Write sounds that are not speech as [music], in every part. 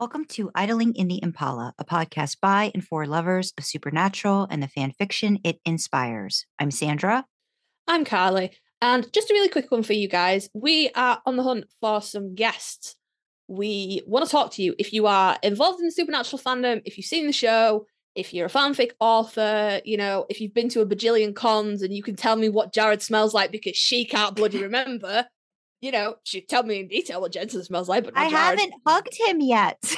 Welcome to Idling in the Impala, a podcast by and for lovers of supernatural and the fan fiction it inspires. I'm Sandra. I'm Carly. And just a really quick one for you guys. We are on the hunt for some guests. We want to talk to you if you are involved in the supernatural fandom, if you've seen the show, if you're a fanfic author, you know, if you've been to a bajillion cons and you can tell me what Jared smells like because she can't bloody [laughs] remember you know, she tell me in detail what Jensen smells like, but I Jared. haven't hugged him yet.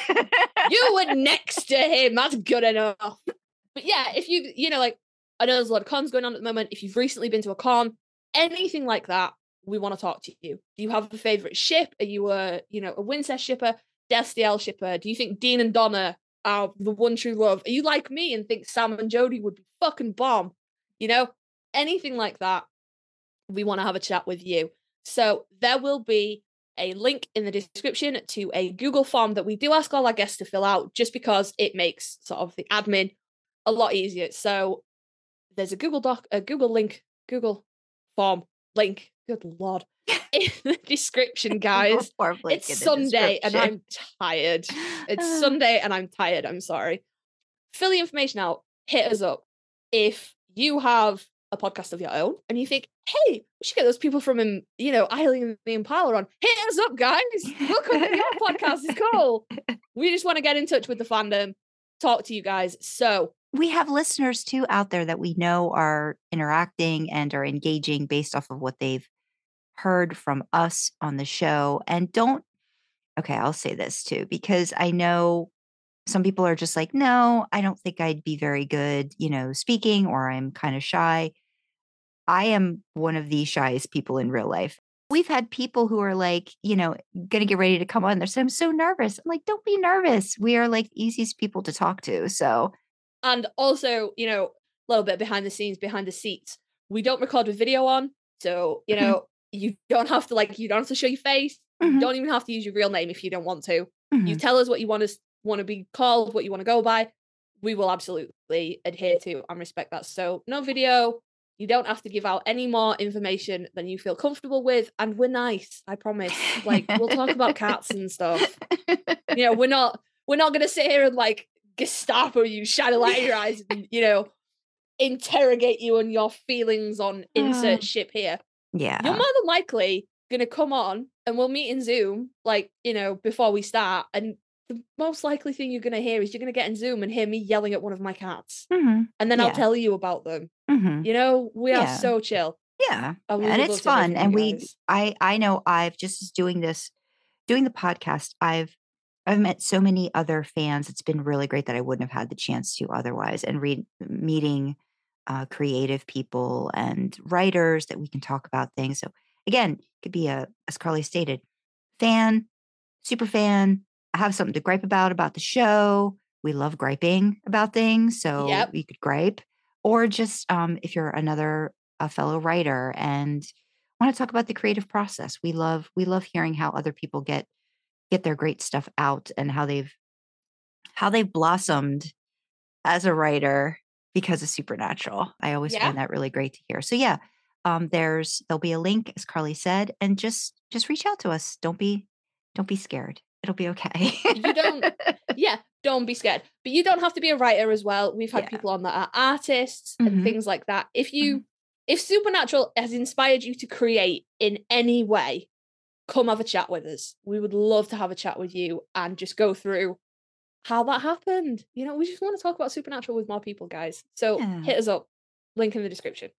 you were [laughs] next to him. That's good enough. But yeah, if you, you know, like, I know there's a lot of cons going on at the moment. If you've recently been to a con, anything like that, we want to talk to you. Do you have a favorite ship? Are you a, you know, a Wincest shipper, Destiel shipper? Do you think Dean and Donna are the one true love? Are you like me and think Sam and Jody would be fucking bomb? You know, anything like that, we want to have a chat with you. So there will be a link in the description to a Google form that we do ask all our guests to fill out just because it makes sort of the admin a lot easier. So there's a Google Doc, a Google link, Google form link. Good lord. [laughs] In the description, guys. it's Sunday and I'm tired. [laughs] It's Sunday and I'm tired. I'm sorry. Fill the information out. Hit us up. If you have a podcast of your own and you think, hey, we should get those people from, um, you know, Idling the Impala on. Hit us up, guys. Welcome to your podcast. It's cool. We just want to get in touch with the fandom, talk to you guys. So we have listeners too out there that we know are interacting and are engaging based off of what they've heard from us on the show. And don't, okay, I'll say this too, because I know some people are just like, no, I don't think I'd be very good, you know, speaking, or I'm kind of shy. I am one of the shyest people in real life. We've had people who are like, you know, going to get ready to come on. They're saying, I'm so nervous. I'm like, don't be nervous. We are like the easiest people to talk to. So, and also, you know, a little bit behind the scenes, behind the seats, we don't record with video on. So, you mm-hmm. know, you don't have to like, you don't have to show your face. Mm-hmm. You don't even have to use your real name if you don't want to. Mm-hmm. You tell us what you want us want to be called, what you want to go by, we will absolutely adhere to and respect that. So, no video. You don't have to give out any more information than you feel comfortable with. And we're nice, I promise. Like, we'll talk about cats and stuff. You know, we're not we're not gonna sit here and like Gestapo you, shadow light in your eyes, and you know, interrogate you on your feelings on insert [sighs] ship here. Yeah. You're more than likely gonna come on and we'll meet in Zoom, like, you know, before we start, and the most likely thing you're going to hear is you're going to get in Zoom and hear me yelling at one of my cats. Mm-hmm. And then yeah. I'll tell you about them. Mm-hmm. You know, we yeah. are so chill. Yeah. And it's fun. And we, I, I know I've just doing this, doing the podcast, I've, I've met so many other fans. It's been really great that I wouldn't have had the chance to otherwise. And read, meeting uh, creative people and writers that we can talk about things. So again, it could be a, as Carly stated, fan, super fan, have something to gripe about about the show. We love griping about things, so yep. you could gripe, or just um, if you're another a fellow writer and want to talk about the creative process. We love we love hearing how other people get get their great stuff out and how they've how they've blossomed as a writer because of supernatural. I always yeah. find that really great to hear. So yeah, um, there's there'll be a link as Carly said, and just just reach out to us. Don't be don't be scared it'll be okay. you don't, [laughs] yeah, don't be scared. But you don't have to be a writer as well. We've had yeah. people on that are artists mm-hmm. and things like that. If you, mm-hmm. if Supernatural has inspired you to create in any way, come have a chat with us. We would love to have a chat with you and just go through how that happened. You know, we just want to talk about Supernatural with more people, guys. So yeah. hit us up. Link in the description.